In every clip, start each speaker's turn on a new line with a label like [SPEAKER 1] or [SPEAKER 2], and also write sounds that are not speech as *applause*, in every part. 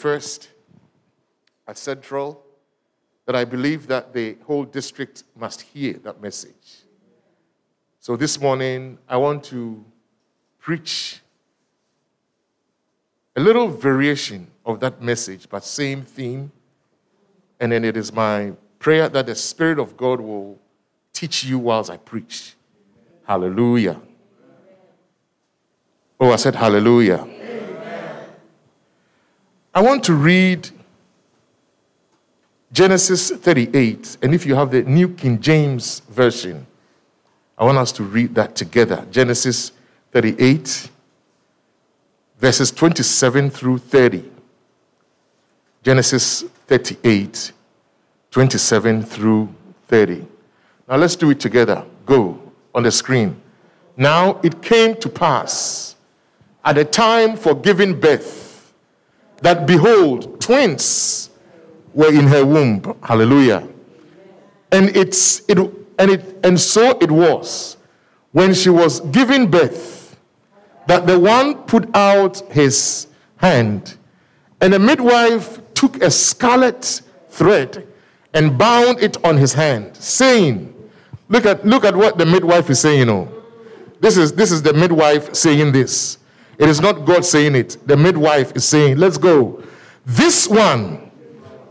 [SPEAKER 1] first at Central that I believe that the whole district must hear that message. So this morning, I want to preach a little variation of that message, but same theme. And then it is my prayer that the Spirit of God will teach you whilst I preach. Hallelujah. Oh, I said hallelujah. I want to read Genesis 38, and if you have the New King James Version, I want us to read that together. Genesis 38, verses 27 through 30. Genesis 38, 27 through 30. Now let's do it together. Go on the screen. Now it came to pass at the time for giving birth that behold, twins were in her womb. Hallelujah. And it's it and it and so it was when she was giving birth that the one put out his hand, and the midwife took a scarlet thread and bound it on his hand, saying, Look at look at what the midwife is saying, you know. This is this is the midwife saying this. It is not God saying it. The midwife is saying, Let's go. This one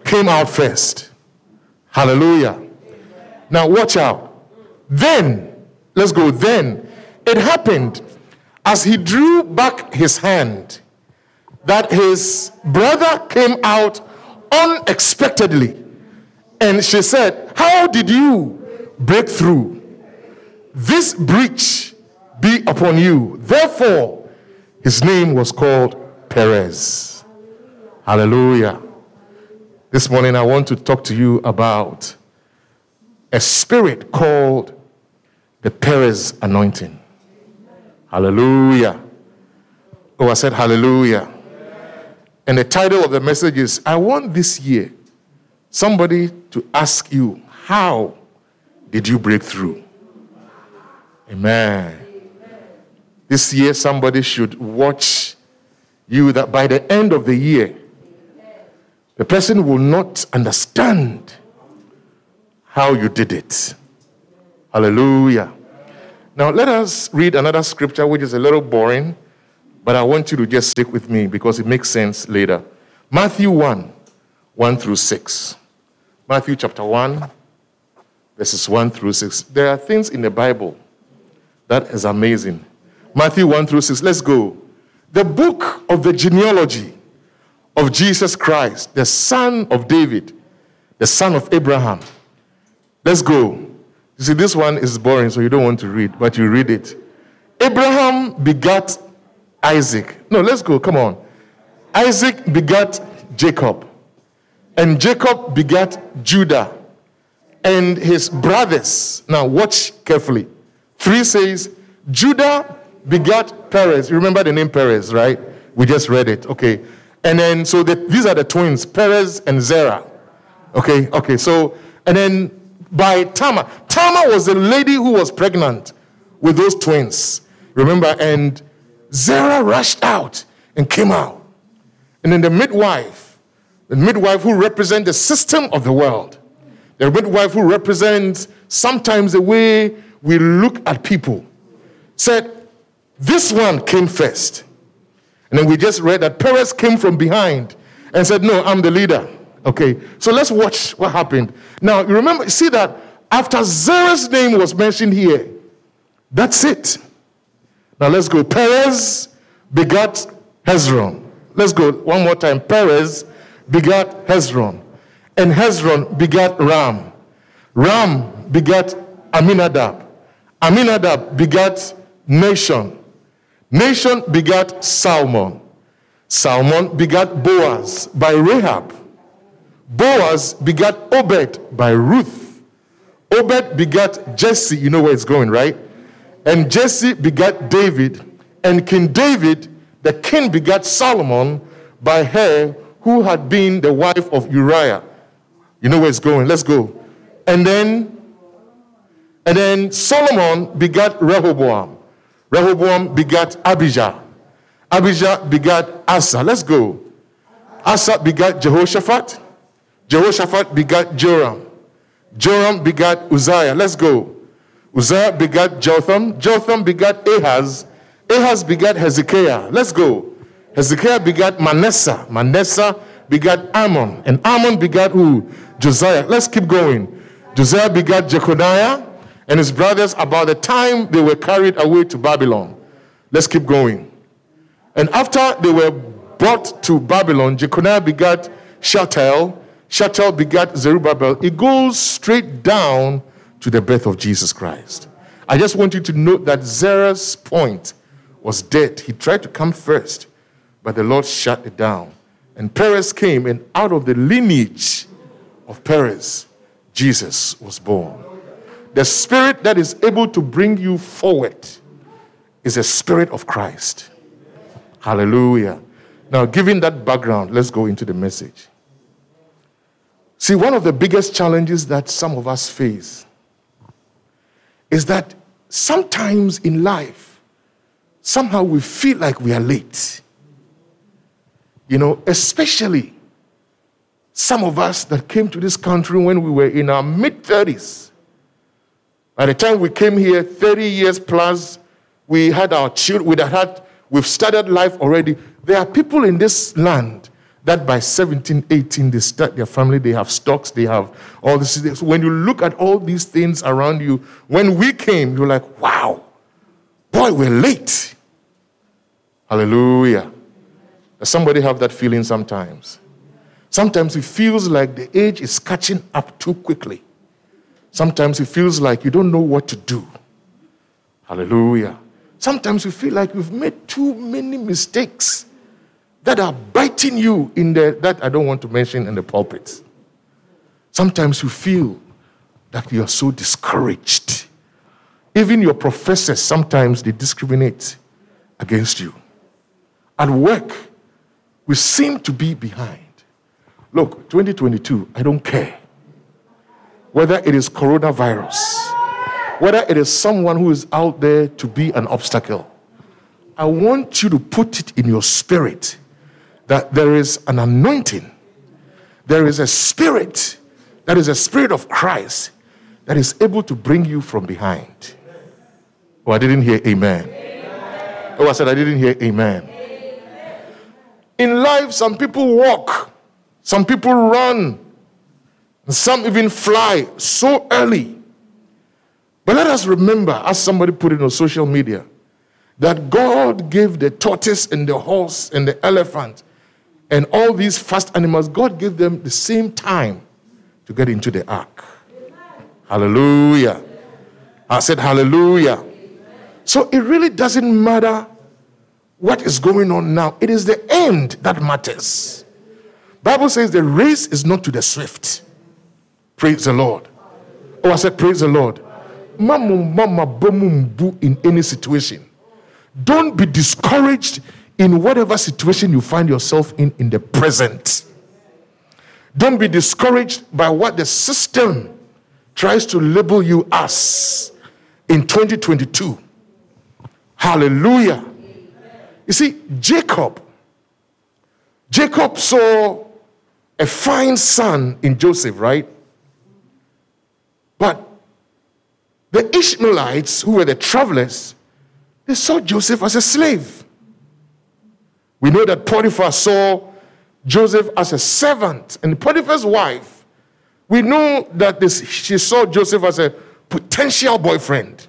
[SPEAKER 1] came out first. Hallelujah. Now, watch out. Then, let's go. Then it happened as he drew back his hand that his brother came out unexpectedly. And she said, How did you break through? This breach be upon you. Therefore, his name was called Perez. Hallelujah. This morning, I want to talk to you about a spirit called the Perez anointing. Hallelujah. Oh, I said hallelujah. And the title of the message is I want this year somebody to ask you, How did you break through? Amen. This year, somebody should watch you that by the end of the year, the person will not understand how you did it. Hallelujah. Now, let us read another scripture which is a little boring, but I want you to just stick with me because it makes sense later. Matthew 1 1 through 6. Matthew chapter 1, verses 1 through 6. There are things in the Bible that is amazing. Matthew 1 through 6. Let's go. The book of the genealogy of Jesus Christ, the son of David, the son of Abraham. Let's go. You see, this one is boring, so you don't want to read, but you read it. Abraham begat Isaac. No, let's go. Come on. Isaac begat Jacob. And Jacob begat Judah and his brothers. Now, watch carefully. Three says, Judah begat Perez. You remember the name Perez, right? We just read it. Okay. And then, so the, these are the twins, Perez and Zerah. Okay, okay. So, and then by Tamar, Tamar was the lady who was pregnant with those twins. Remember? And Zerah rushed out and came out. And then the midwife, the midwife who represents the system of the world, the midwife who represents sometimes the way we look at people, said, this one came first. And then we just read that Perez came from behind and said, No, I'm the leader. Okay, so let's watch what happened. Now, you remember, see that after Zerah's name was mentioned here, that's it. Now let's go. Perez begat Hezron. Let's go one more time. Perez begat Hezron. And Hezron begat Ram. Ram begat Aminadab. Aminadab begat Nahshon. Nahshon begat Salmon. Salmon begat Boaz by Rahab. Boaz begat Obed by Ruth. Obed begat Jesse. You know where it's going, right? And Jesse begat David. And King David, the king, begat Solomon by her who had been the wife of Uriah. You know where it's going. Let's go. And then, and then Solomon begat Rehoboam. Rehoboam begat Abijah. Abijah begat Asa. Let's go. Asa begat Jehoshaphat. Jehoshaphat begat Joram. Joram begat Uzziah. Let's go. Uzziah begat Jotham. Jotham begat Ahaz. Ahaz begat Hezekiah. Let's go. Hezekiah begat Manasseh. Manasseh begat Amon. And Amon begat who? Josiah. Let's keep going. Josiah begat Jeconiah and his brothers about the time they were carried away to Babylon. Let's keep going. And after they were brought to Babylon, Jeconiah begat Shealtiel. Shealtiel begat Zerubbabel. It goes straight down to the birth of Jesus Christ. I just want you to note that Zerah's point was dead. He tried to come first, but the Lord shut it down. And Perez came, and out of the lineage of Perez, Jesus was born. The spirit that is able to bring you forward is a spirit of Christ. Hallelujah. Now, given that background, let's go into the message. See, one of the biggest challenges that some of us face is that sometimes in life, somehow we feel like we are late. You know, especially some of us that came to this country when we were in our mid 30s. By the time we came here, 30 years plus, we had our children, we had, we've started life already. There are people in this land that by 17, 18, they start their family, they have stocks, they have all this. When you look at all these things around you, when we came, you're like, wow, boy, we're late. Hallelujah. Does somebody have that feeling sometimes? Sometimes it feels like the age is catching up too quickly. Sometimes it feels like you don't know what to do. Hallelujah. Sometimes you feel like you've made too many mistakes that are biting you in the that I don't want to mention in the pulpit. Sometimes you feel that you are so discouraged. Even your professors sometimes they discriminate against you. At work, we seem to be behind. Look, 2022, I don't care whether it is coronavirus, whether it is someone who is out there to be an obstacle. I want you to put it in your spirit that there is an anointing, there is a spirit, that is a spirit of Christ that is able to bring you from behind. Oh, I didn't hear amen. amen. Oh, I said I didn't hear amen. amen. In life, some people walk, some people run, some even fly so early. But let us remember, as somebody put it on social media, that God gave the tortoise and the horse and the elephant and all these fast animals, God gave them the same time to get into the ark. Hallelujah. I said, Hallelujah. So it really doesn't matter what is going on now. It is the end that matters. Bible says the race is not to the swift. Praise the Lord. Oh, I said, Praise the Lord. Mama, mama, in any situation. Don't be discouraged in whatever situation you find yourself in in the present. Don't be discouraged by what the system tries to label you as in 2022. Hallelujah. You see, Jacob, Jacob saw a fine son in Joseph, right? But the Ishmaelites, who were the travelers, they saw Joseph as a slave. We know that Potiphar saw Joseph as a servant, and Potiphar's wife, we know that this, she saw Joseph as a potential boyfriend.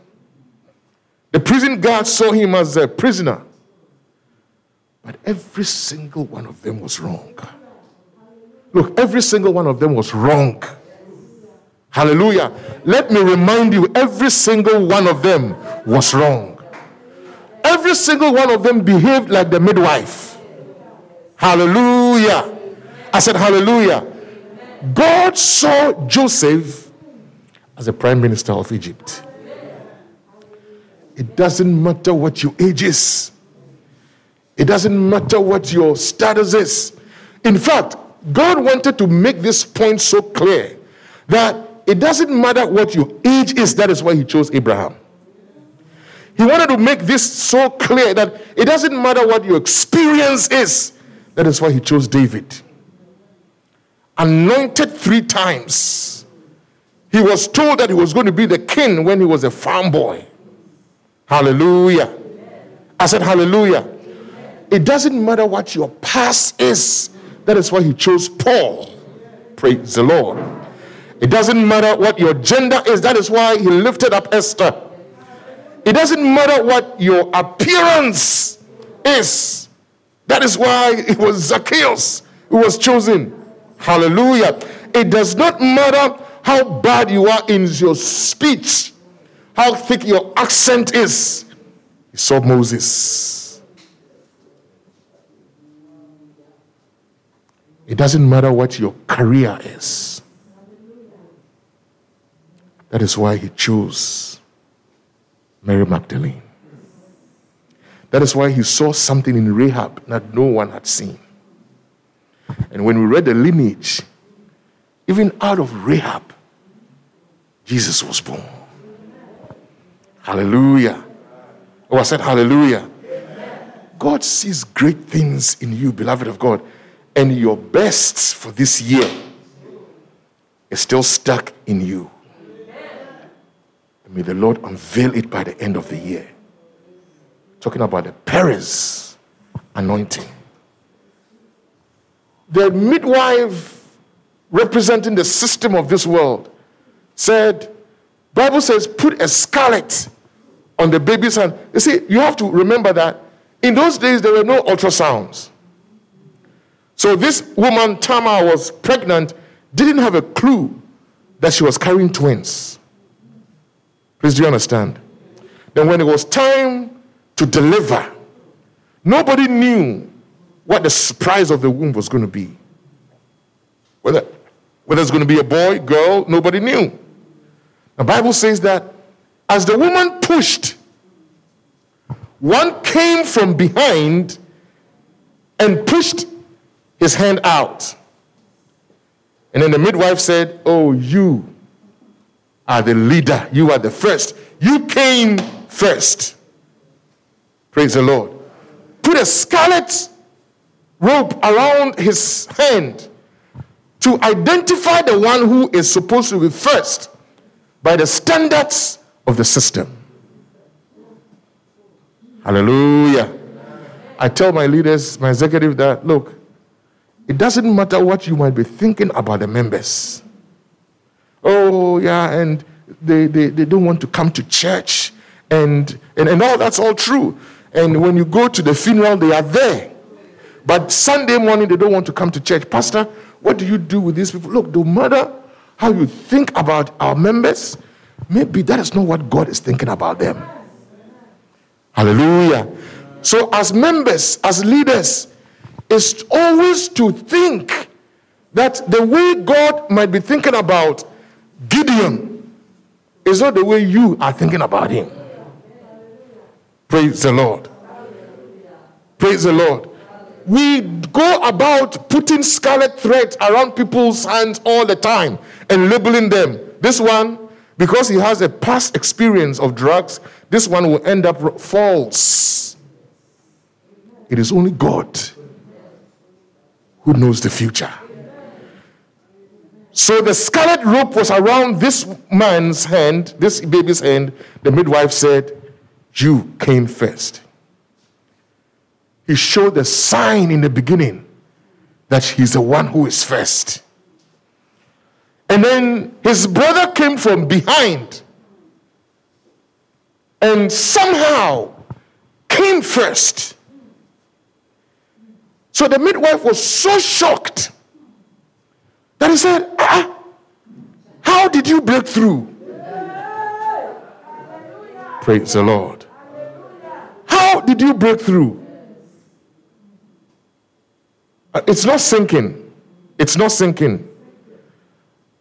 [SPEAKER 1] The prison guard saw him as a prisoner. But every single one of them was wrong. Look, every single one of them was wrong. Hallelujah. Let me remind you, every single one of them was wrong. Every single one of them behaved like the midwife. Hallelujah. I said, Hallelujah. God saw Joseph as a prime minister of Egypt. It doesn't matter what your age is, it doesn't matter what your status is. In fact, God wanted to make this point so clear that it doesn't matter what your age is, that is why He chose Abraham. He wanted to make this so clear that it doesn't matter what your experience is. That is why he chose David. anointed three times. He was told that he was going to be the king when he was a farm boy. Hallelujah. I said, Hallelujah. It doesn't matter what your past is. That is why he chose Paul. Praise the Lord. It doesn't matter what your gender is. That is why he lifted up Esther. It doesn't matter what your appearance is. That is why it was Zacchaeus who was chosen. Hallelujah. It does not matter how bad you are in your speech, how thick your accent is. He saw Moses. It doesn't matter what your career is. That is why he chose Mary Magdalene. That is why he saw something in Rahab that no one had seen. And when we read the lineage, even out of Rahab, Jesus was born. Hallelujah. Oh, I said hallelujah. God sees great things in you, beloved of God, and your best for this year is still stuck in you. May the Lord unveil it by the end of the year. Talking about the Perez anointing. The midwife representing the system of this world said, Bible says, put a scarlet on the baby's hand. You see, you have to remember that in those days there were no ultrasounds. So this woman, Tamar, was pregnant, didn't have a clue that she was carrying twins. Please, do you understand? Then, when it was time to deliver, nobody knew what the surprise of the womb was going to be. Whether, whether it's going to be a boy, girl, nobody knew. The Bible says that as the woman pushed, one came from behind and pushed his hand out. And then the midwife said, Oh, you are the leader. You are the first. You came first. Praise the Lord. Put a scarlet rope around his hand to identify the one who is supposed to be first by the standards of the system. Hallelujah. I tell my leaders, my executive, that look, it doesn't matter what you might be thinking about the members. Oh, yeah, and they, they, they don't want to come to church, and, and, and all that's all true. And when you go to the funeral, they are there. But Sunday morning, they don't want to come to church. Pastor, what do you do with these people? Look, no matter how you think about our members, maybe that is not what God is thinking about them. Hallelujah. So, as members, as leaders, is always to think that the way God might be thinking about Gideon is not the way you are thinking about him. Praise the Lord. Praise the Lord. We go about putting scarlet thread around people's hands all the time and labeling them. This one, because he has a past experience of drugs, this one will end up false. It is only God who knows the future. So the scarlet rope was around this man's hand, this baby's hand. The midwife said, You came first. He showed the sign in the beginning that he's the one who is first. And then his brother came from behind and somehow came first. So the midwife was so shocked that he said, ah, How did you break through? Praise the Lord. How did you break through? Uh, it's not sinking. It's not sinking.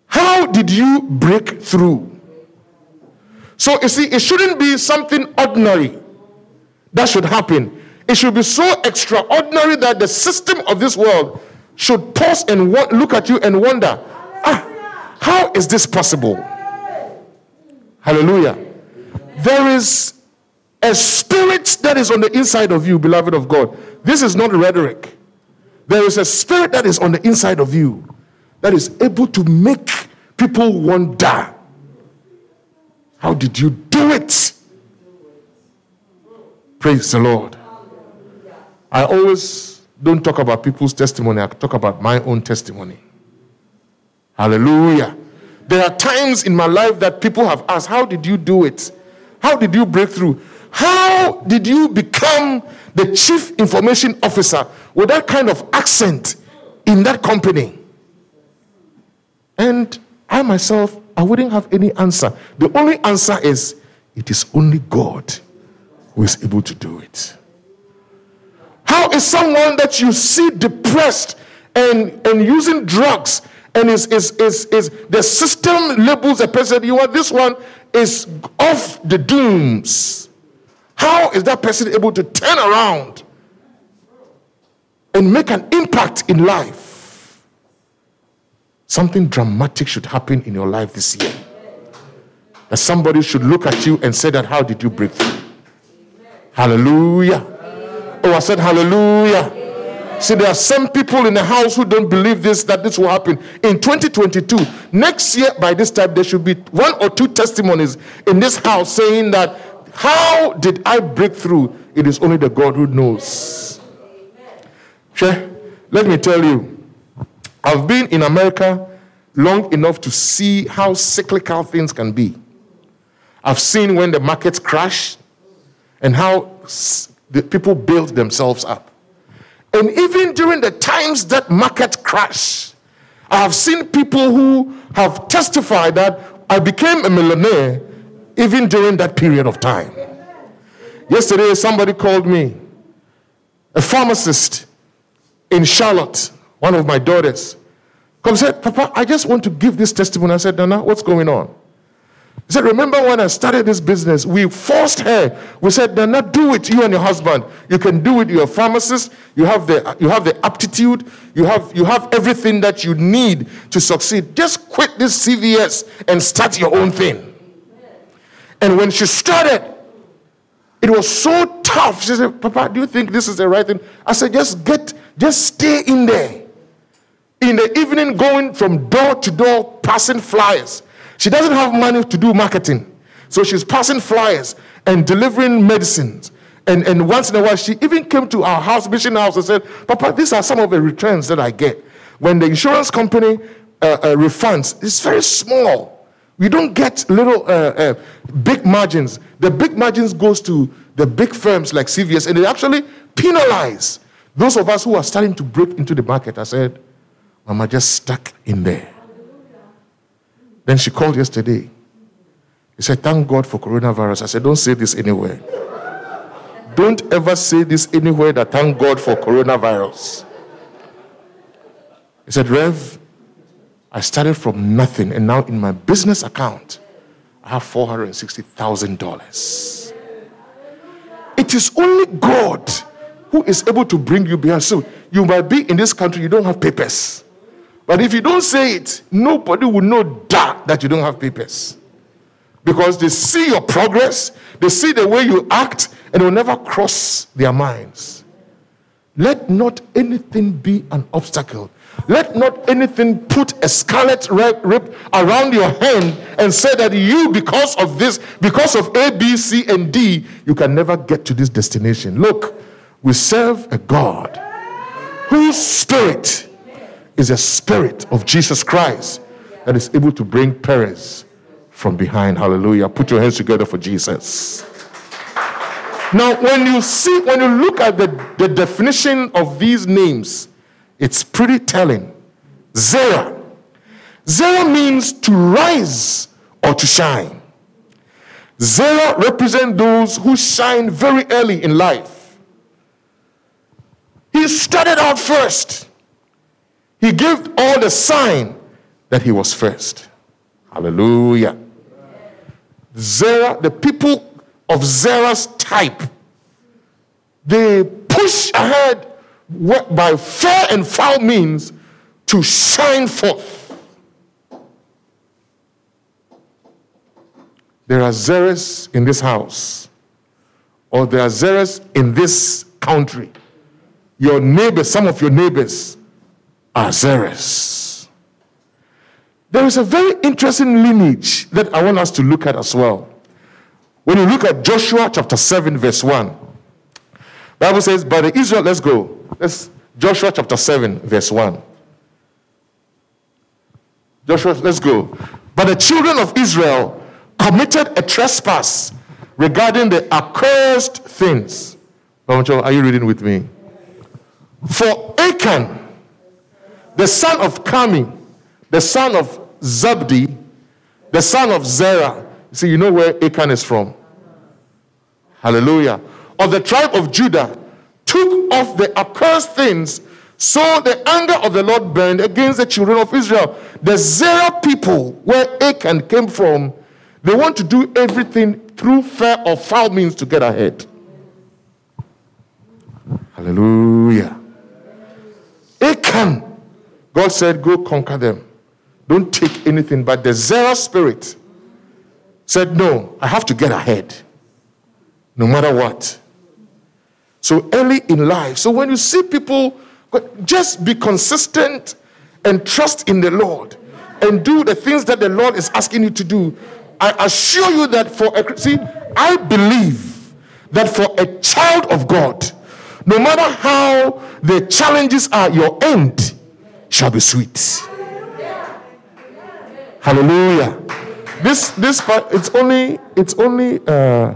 [SPEAKER 1] How did you break through? So, you see, it shouldn't be something ordinary that should happen. It should be so extraordinary that the system of this world should pause and look at you and wonder, ah, how is this possible? Hallelujah. There is a spirit that is on the inside of you, beloved of God. This is not rhetoric. There is a spirit that is on the inside of you that is able to make people wonder how did you do it? Praise the Lord. I always don't talk about people's testimony, I talk about my own testimony. Hallelujah. There are times in my life that people have asked, How did you do it? How did you break through? How did you become the chief information officer with that kind of accent in that company? And I myself, I wouldn't have any answer. The only answer is it is only God who is able to do it. How is someone that you see depressed and, and using drugs and is, is, is, is the system labels a person, you are this one is off the dooms. How is that person able to turn around and make an impact in life? Something dramatic should happen in your life this year. That somebody should look at you and say that, how did you break through? Hallelujah. Oh, I said hallelujah. See, there are some people in the house who don't believe this, that this will happen. In 2022, next year, by this time, there should be one or two testimonies in this house saying that, How did I break through? It is only the God who knows. Sure. Let me tell you, I've been in America long enough to see how cyclical things can be. I've seen when the markets crash and how the people build themselves up. And even during the times that market crash, I have seen people who have testified that I became a millionaire even during that period of time. Yesterday, somebody called me, a pharmacist in Charlotte, one of my daughters, come said, Papa, I just want to give this testimony. I said, Nana, what's going on? He said, Remember when I started this business, we forced her. We said, "No, not do it, you and your husband. You can do it, you're a pharmacist, you have the you have the aptitude, you have you have everything that you need to succeed. Just quit this CVS and start your own thing. And when she started, it was so tough. She said, Papa, do you think this is the right thing? I said, just get, just stay in there. In the evening, going from door to door, passing flyers she doesn't have money to do marketing. So she's passing flyers and delivering medicines. And, and once in a while, she even came to our house, mission house, and said, Papa, these are some of the returns that I get. When the insurance company uh, uh, refunds, it's very small. We don't get little uh, uh big margins. The big margins goes to the big firms like CVS, and they actually penalize those of us who are starting to break into the market. I said, Mama, just stuck in there. Then she called yesterday. He said, Thank God for coronavirus. I said, Don't say this anywhere. Don't ever say this anywhere that thank God for coronavirus. He said, Rev, I started from nothing, and now in my business account, I have $460,000. It is only God who is able to bring you behind. So you might be in this country, you don't have papers. But if you don't say it, nobody will know that, that you don't have papers. Because they see your progress, they see the way you act, and it will never cross their minds. Let not anything be an obstacle. Let not anything put a scarlet rib around your hand and say that you, because of this, because of A, B, C, and D, you can never get to this destination. Look, we serve a God whose spirit is a spirit of Jesus Christ that is able to bring Perez from behind. Hallelujah. Put your hands together for Jesus. Now, when you see, when you look at the, the definition of these names, it's pretty telling. Zerah. Zerah means to rise or to shine. Zerah represent those who shine very early in life. He started out first. He gave all the sign that he was first. Hallelujah. Zerah, the people of Zerah's type, they push ahead by fair and foul means to shine forth. There are Zerahs in this house, or there are Zerahs in this country. Your neighbors, some of your neighbors, zealous. There is a very interesting lineage that I want us to look at as well. When you look at Joshua chapter 7, verse 1, Bible says, But the Israel, let's go. Let's Joshua chapter 7, verse 1. Joshua, let's go. But the children of Israel committed a trespass regarding the accursed things. Are you reading with me? For Achan, the son of Carmi, the son of Zabdi, the son of Zerah. See, you know where Achan is from? Hallelujah. Of the tribe of Judah, took off the accursed things, so the anger of the Lord burned against the children of Israel. The Zerah people, where Achan came from, they want to do everything through fair or foul means to get ahead. Hallelujah. Achan, God said, Go conquer them. Don't take anything. But the Zerah spirit said, No, I have to get ahead, no matter what. So early in life. So when you see people, just be consistent and trust in the Lord and do the things that the Lord is asking you to do. I assure you that for a see, I believe that for a child of God, no matter how the challenges are, your end shall be sweet. Hallelujah. This this part it's only it's only uh,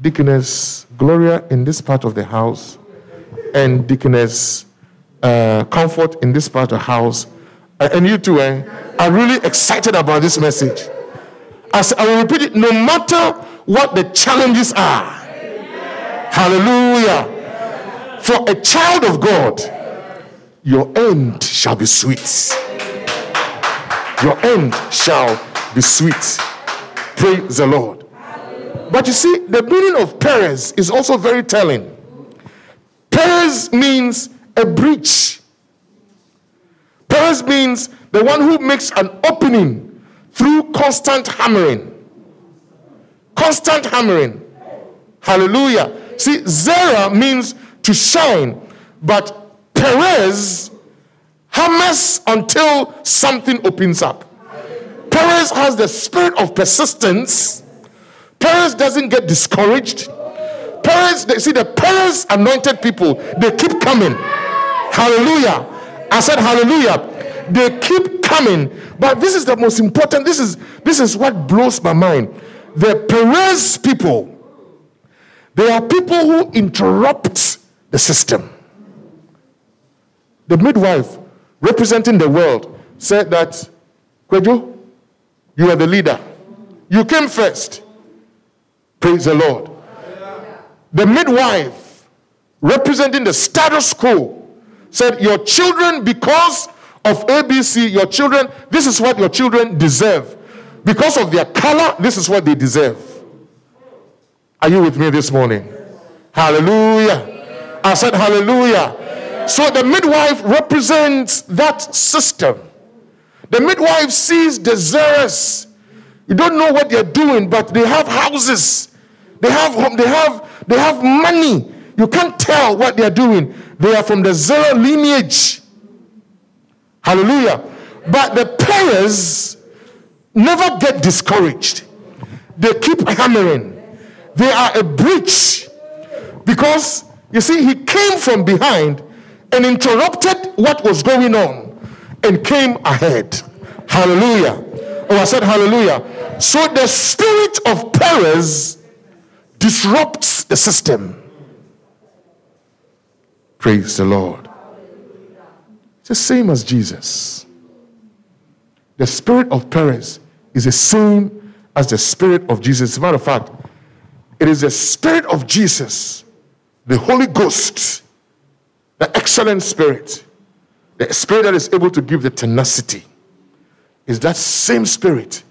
[SPEAKER 1] Deaconess Gloria in this part of the house and Deaconess uh, Comfort in this part of the house. Uh, and you too, eh, are really excited about this message. As I will repeat it, no matter what the challenges are. Hallelujah. For a child of God, your end shall be sweet your end shall be sweet. Praise the Lord. But you see, the meaning of Perez is also very telling. Perez means a breach. Perez means the one who makes an opening through constant hammering. Constant hammering. Hallelujah. See, Zerah means to shine, but Perez hammers until something opens up. Perez has the spirit of persistence. Perez doesn't get discouraged. Perez, they see the Perez anointed people, they keep coming. Hallelujah. I said hallelujah. They keep coming. But this is the most important. This is this is what blows my mind. The Perez people, they are people who interrupt the system. The midwife representing the world, said that, Kwejo, you are the leader. You came first. Praise the Lord. The midwife, representing the status quo, said, Your children, because of ABC, your children, this is what your children deserve. Because of their color, this is what they deserve. Are you with me this morning? Hallelujah. I said, Hallelujah. So the midwife represents that system. The midwife sees desirous. You don't know what they're doing, but they have houses. They have they have they have money. You can't tell what they're doing. They are from the Zerah lineage. Hallelujah. But the players never get discouraged. They keep hammering. They are a breach. Because you see, he came from behind and interrupted what was going on and came ahead. Hallelujah. Oh, I said hallelujah. So the spirit of Perez disrupts the system. Praise the Lord. It's the same as Jesus. The spirit of Perez is the same as the spirit of Jesus. As a matter of fact, it is the spirit of Jesus, the Holy Ghost, the excellent spirit, the spirit that is able to give the tenacity, is that same spirit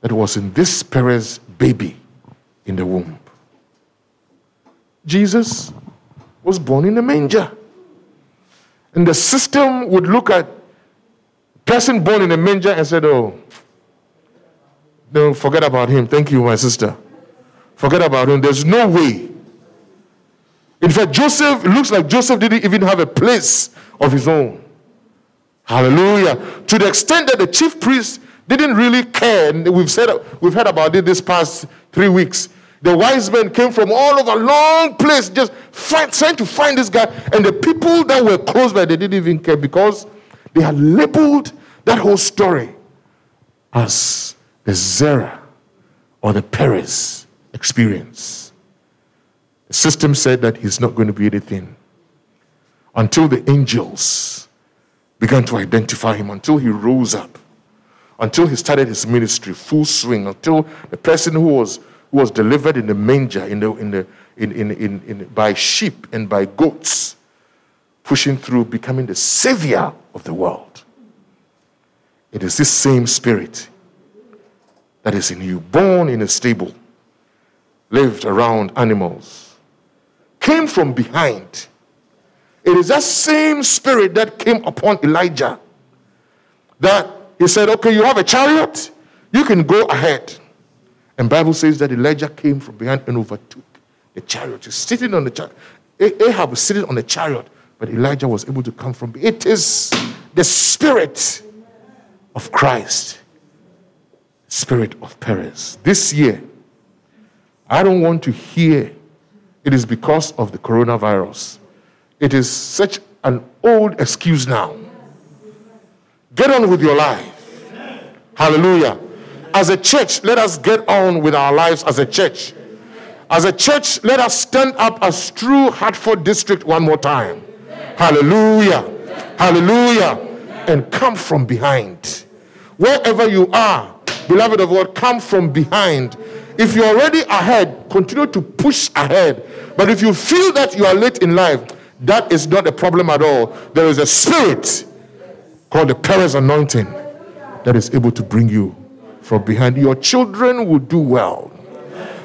[SPEAKER 1] that was in this Perez baby in the womb. Jesus was born in a manger. And the system would look at person born in a manger and said, Oh, don't forget about him. Thank you, my sister. Forget about him. There's no way in fact, Joseph, looks like Joseph didn't even have a place of his own. Hallelujah. To the extent that the chief priest didn't really care, and we've said we've heard about it this past three weeks. The wise men came from all over, long place, just find, trying to find this guy. And the people that were close by, they didn't even care because they had labeled that whole story as the Zerah or the Perez experience. System said that he's not going to be anything until the angels began to identify him, until he rose up, until he started his ministry full swing, until the person who was, who was delivered in the manger in the, in the, in, in, in, in, by sheep and by goats, pushing through, becoming the savior of the world. It is this same spirit that is in you, born in a stable, lived around animals, came from behind. It is that same spirit that came upon Elijah that he said, Okay, you have a chariot, you can go ahead. And Bible says that Elijah came from behind and overtook the chariot. He's sitting on the chariot. Ahab was sitting on the chariot, but Elijah was able to come from. It is the spirit of Christ spirit of Perez. This year, I don't want to hear it is because of the coronavirus. It is such an old excuse now. Get on with your life. Hallelujah. As a church, let us get on with our lives as a church. As a church, let us stand up as true Hartford district one more time. Hallelujah. Hallelujah. And come from behind. Wherever you are, beloved of God, come from behind. If you're already ahead, continue to push ahead. But if you feel that you are late in life, that is not a problem at all. There is a spirit called the Perez anointing that is able to bring you from behind. Your children will do well.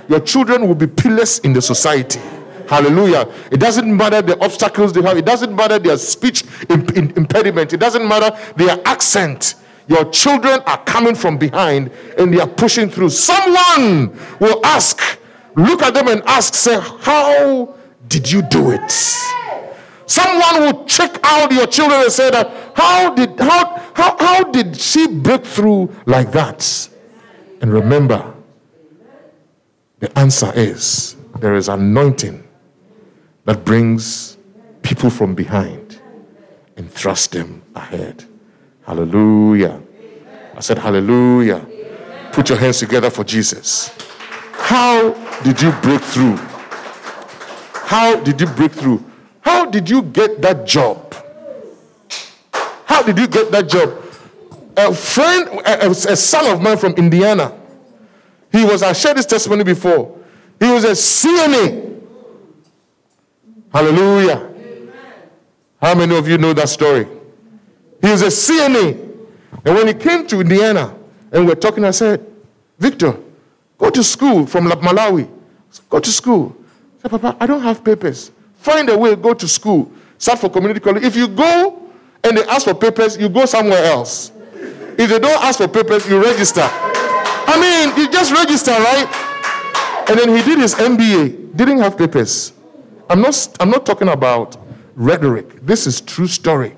[SPEAKER 1] Your children will be pillars in the society. Hallelujah. It doesn't matter the obstacles they have, it doesn't matter their speech impediment, it doesn't matter their accent. Your children are coming from behind and they are pushing through. Someone will ask, look at them and ask, say, How did you do it? Someone will check out your children and say that how did how how, how did she break through like that? And remember, the answer is there is anointing that brings people from behind and thrust them ahead. Hallelujah. I said, Hallelujah. Put your hands together for Jesus. How did you break through? How did you break through? How did you get that job? How did you get that job? A friend, a, a son of mine from Indiana, he was, I shared this testimony before. He was a CNA. Hallelujah. How many of you know that story? He was a CNA. And when he came to Indiana and we're talking, I said, Victor, go to school from Malawi. Go to school. Said, Papa, I don't have papers. Find a way, go to school. Start for community college. If you go and they ask for papers, you go somewhere else. If they don't ask for papers, you register. I mean, you just register, right? And then he did his MBA, didn't have papers. I'm not, I'm not talking about rhetoric. This is true story.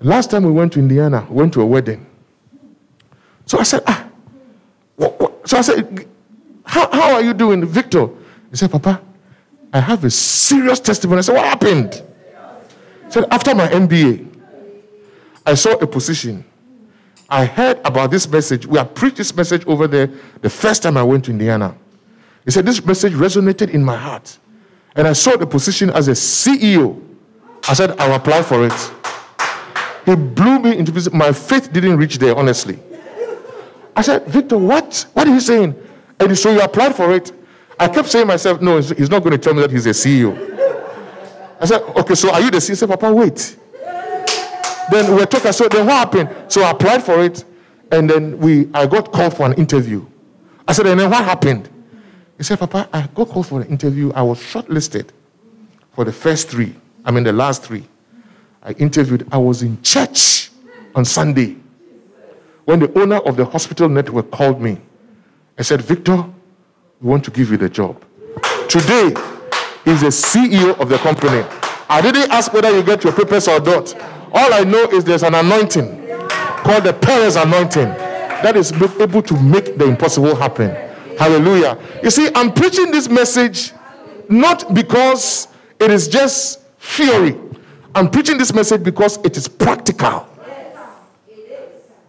[SPEAKER 1] Last time we went to Indiana, went to a wedding. So I said, ah, what, what? So I said, how, how are you doing, Victor? He said, Papa, I have a serious testimony. I said, what happened? He said, after my MBA, I saw a position. I heard about this message. We have preached this message over there the first time I went to Indiana. He said, this message resonated in my heart. And I saw the position as a CEO. I said, I'll apply for it. He blew me into pieces. My faith didn't reach there, honestly. I said, Victor, what? What are you saying? And so you applied for it. I kept saying myself, no, he's not going to tell me that he's a CEO. I said, okay, so are you the CEO? He said, Papa, wait. Then we are talking. So then what happened? So I applied for it, and then we I got called for an interview. I said, and then what happened? He said, Papa, I got called for an interview. I was shortlisted for the first three. I mean the last three. I interviewed, I was in church on Sunday when the owner of the hospital network called me and said, Victor, we want to give you the job. Today, he's the CEO of the company. I didn't ask whether you get your papers or not. All I know is there's an anointing called the Perez anointing that is able to make the impossible happen. Hallelujah. You see, I'm preaching this message not because it is just theory. I'm preaching this message because it is practical.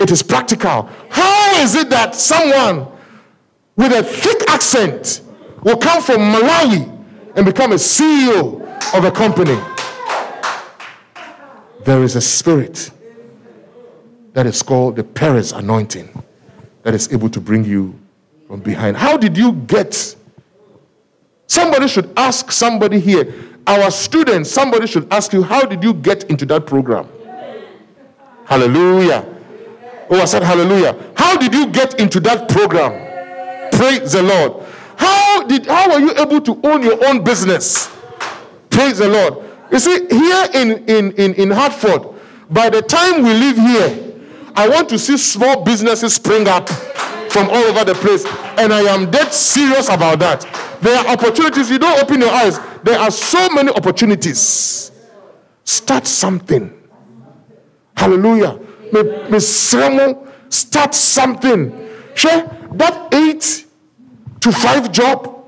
[SPEAKER 1] It is practical. How is it that someone with a thick accent will come from Malawi and become a CEO of a company? There is a spirit that is called the Perez anointing that is able to bring you from behind. How did you get? Somebody should ask somebody here, our students, somebody should ask you, how did you get into that program? Hallelujah. Oh, I said hallelujah. How did you get into that program? Praise the Lord. How did how were you able to own your own business? Praise the Lord. You see, here in, in, in, in Hartford, by the time we leave here, I want to see small businesses spring up from all over the place. And I am dead serious about that. There are opportunities. You don't open your eyes. There are so many opportunities. Start something. Hallelujah. Mesremo, start something. Sure, that eight to five job,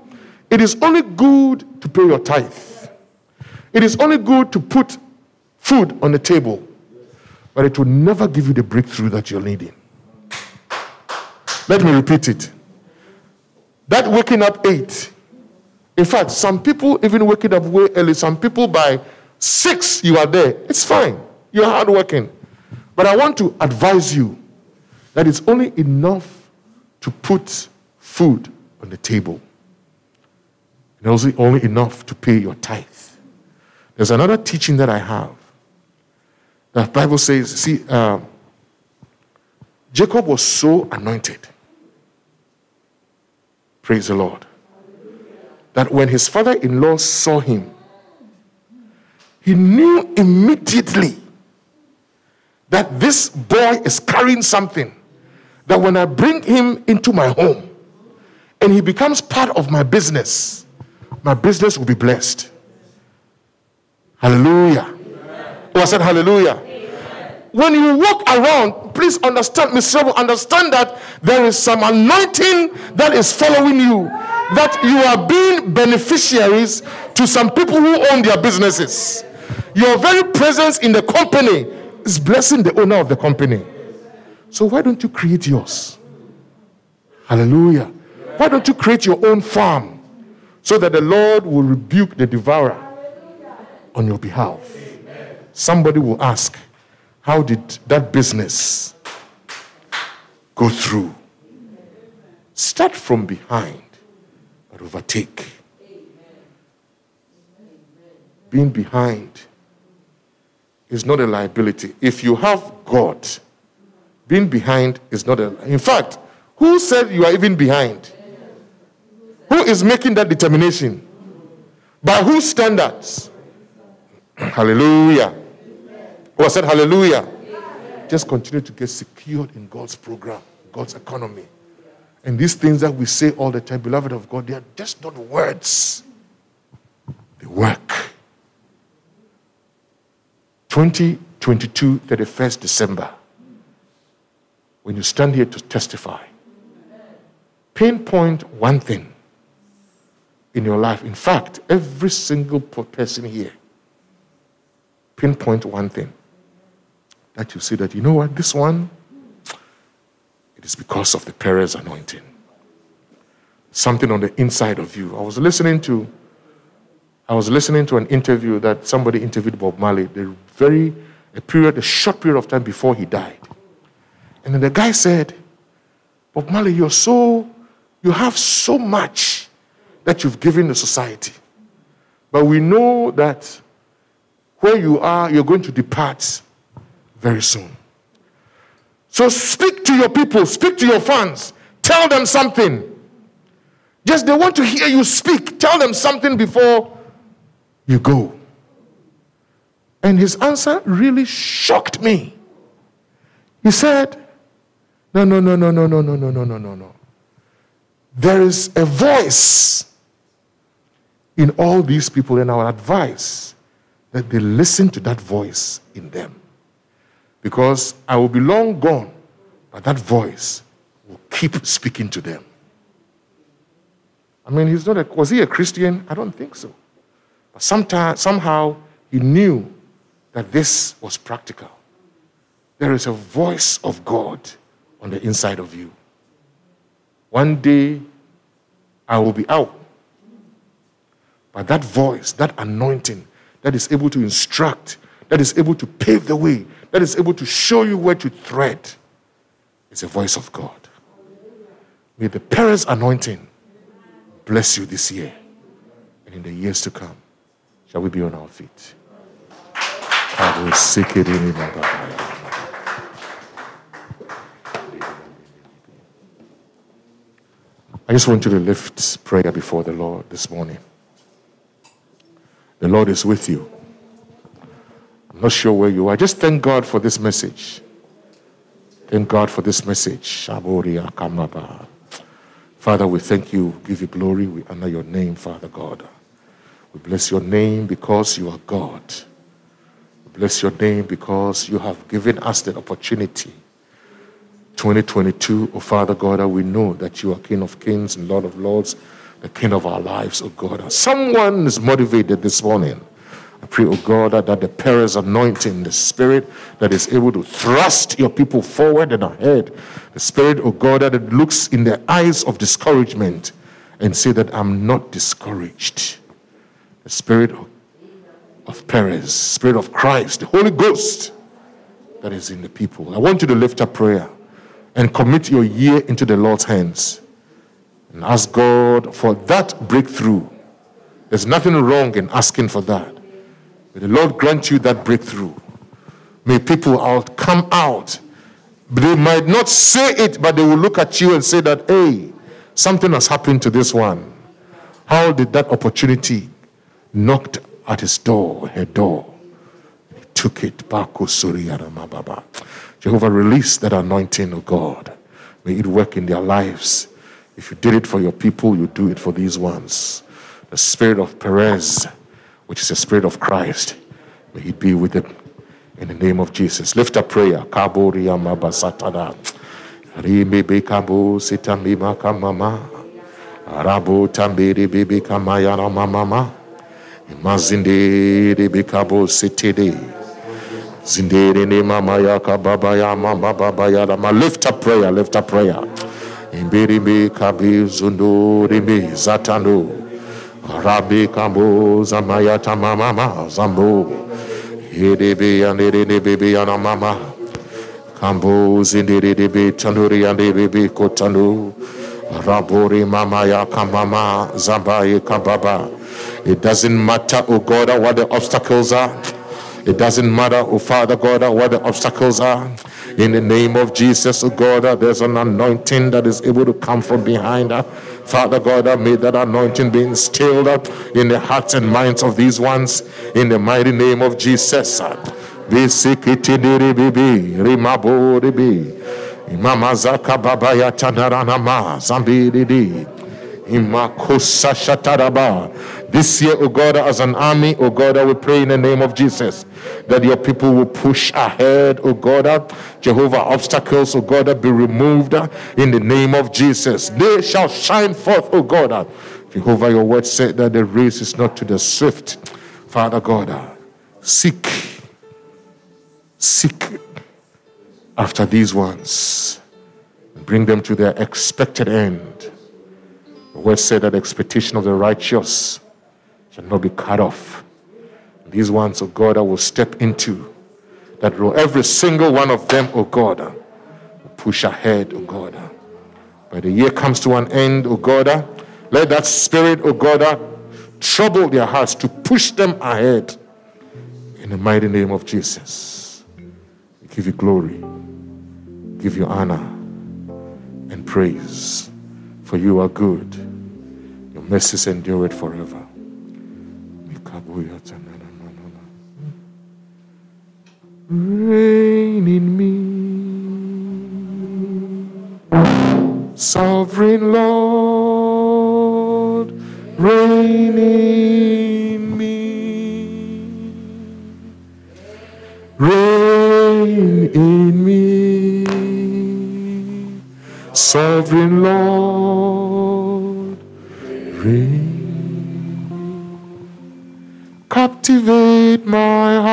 [SPEAKER 1] it is only good to pay your tithe. It is only good to put food on the table, but it will never give you the breakthrough that you're needing. Let me repeat it. That waking up eight. In fact, some people even waking up way early. Some people by six, you are there. It's fine. You're hardworking. But I want to advise you that it's only enough to put food on the table. And also only enough to pay your tithe. There's another teaching that I have. The Bible says, see, uh, Jacob was so anointed. Praise the Lord. That when his father in law saw him, he knew immediately that this boy is carrying something. That when I bring him into my home and he becomes part of my business, my business will be blessed. Hallelujah. Oh, I said hallelujah. Amen. When you walk around, please understand, Mr. Rebel, understand that there is some anointing that is following you. That you are being beneficiaries to some people who own their businesses. Your very presence in the company is blessing the owner of the company. So why don't you create yours? Hallelujah. Why don't you create your own farm so that the Lord will rebuke the devourer on your behalf? Somebody will ask, How did that business go through? Start from behind, but overtake. Being behind is not a liability. If you have God, being behind is not a. In fact, who said you are even behind? Who is making that determination? By whose standards? *clears throat* hallelujah. Oh, I said hallelujah. Just continue to get secured in God's program, God's economy. And these things that we say all the time, beloved of God, they are just not words, they work. 2022, 31st December, when you stand here to testify, pinpoint one thing in your life. In fact, every single person here, pinpoint one thing that you see that, you know what, this one, it is because of the Perez anointing. Something on the inside of you. I was listening to I was listening to an interview that somebody interviewed Bob Marley, the very a period, a short period of time before he died. And then the guy said, Bob Marley, you're so, you have so much that you've given the society. But we know that where you are, you're going to depart very soon. So speak to your people, speak to your fans, tell them something. Just they want to hear you speak. Tell them something before you go. And his answer really shocked me. He said, No, no, no, no, no, no, no, no, no, no, no, no. There is a voice in all these people, and our advice that they listen to that voice in them. because I will be long gone, but that voice will keep speaking to them. I mean, he's not a, was he a Christian? I don't think so. But sometime, somehow he knew that this was practical. There is a voice of God on the inside of you. One day I will be out. But that voice, that anointing that is able to instruct, that is able to pave the way, that is able to show you where to thread, is the voice of God. May the Perez anointing bless you this year and in the years to come. Shall we be on our feet? I just want you to lift prayer before the Lord this morning. The Lord is with you. I'm not sure where you are. Just thank God for this message. Thank God for this message. Father, we thank you, give you glory. We honor your name, Father God. We bless your name because you are God. We bless your name because you have given us the opportunity. 2022, O oh Father God, that we know that you are King of kings and Lord of lords, the King of our lives, oh God. Someone is motivated this morning I pray, oh God, that, that the Perez anointing, the spirit that is able to thrust your people forward and ahead, the spirit, oh God, that looks in the eyes of discouragement and say that I'm not discouraged. The spirit of, Perez, spirit of Christ, the Holy Ghost that is in the people. I want you to lift up prayer and commit your year into the Lord's hands and ask God for that breakthrough. There's nothing wrong in asking for that. May the Lord grant you that breakthrough. May people out come out. They might not say it, but they will look at you and say that, hey, something has happened to this one. How did that opportunity knocked at his door, her door? He took it. Back. Jehovah, release that anointing of God. May it work in their lives. If you did it for your people, you do it for these ones. The spirit of Perez which is the Spirit of Christ. May He be with them in the name of Jesus. Lift up prayer. Kaboria mabasatada. Kabo sitamima kamama. Tambiri bibi kamayana mamama. Mazinde ribi kabo sitede. Zindere ne mama ya kababa ya mama baba ya rama. Lift up prayer. Lift up prayer. Imbiri me kabi zundo rimi zatando. Rabbi Kambo Zamayata Mama Zambo Hidebe Yanere Baby Yana Mama Kambo Zindiri Debe Tanuri and Baby Kotanu Rabori Mama Ya Kamama Zambaye Kababa It doesn't matter, oh God, what the obstacles are. It doesn't matter, oh Father God, what the obstacles are. In the name of Jesus, oh God, there's an anointing that is able to come from behind. us. Father God, may that anointing be instilled up in the hearts and minds of these ones in the mighty name of Jesus. Imama zaka baba ya chandarana ma zambiri imakosa shataraba this year, O God, as an army, O God, we pray in the name of Jesus that your people will push ahead, O God. Jehovah, obstacles, O God, be removed in the name of Jesus. They shall shine forth, O God. Jehovah, your word said that the race is not to the swift. Father God, seek, seek after these ones. Bring them to their expected end. The word said that expectation of the righteous shall not be cut off. These ones, oh God, I will step into that role. Every single one of them, oh God, push ahead, oh God. By the year comes to an end, oh God, let that spirit, oh God, trouble their hearts to push them ahead. In the mighty name of Jesus, we give you glory, give you honor and praise, for you are good. Your mercies endure it forever. Reign in me, sovereign Lord, reign in me, reign in me, sovereign Lord, reign. Captivate my heart.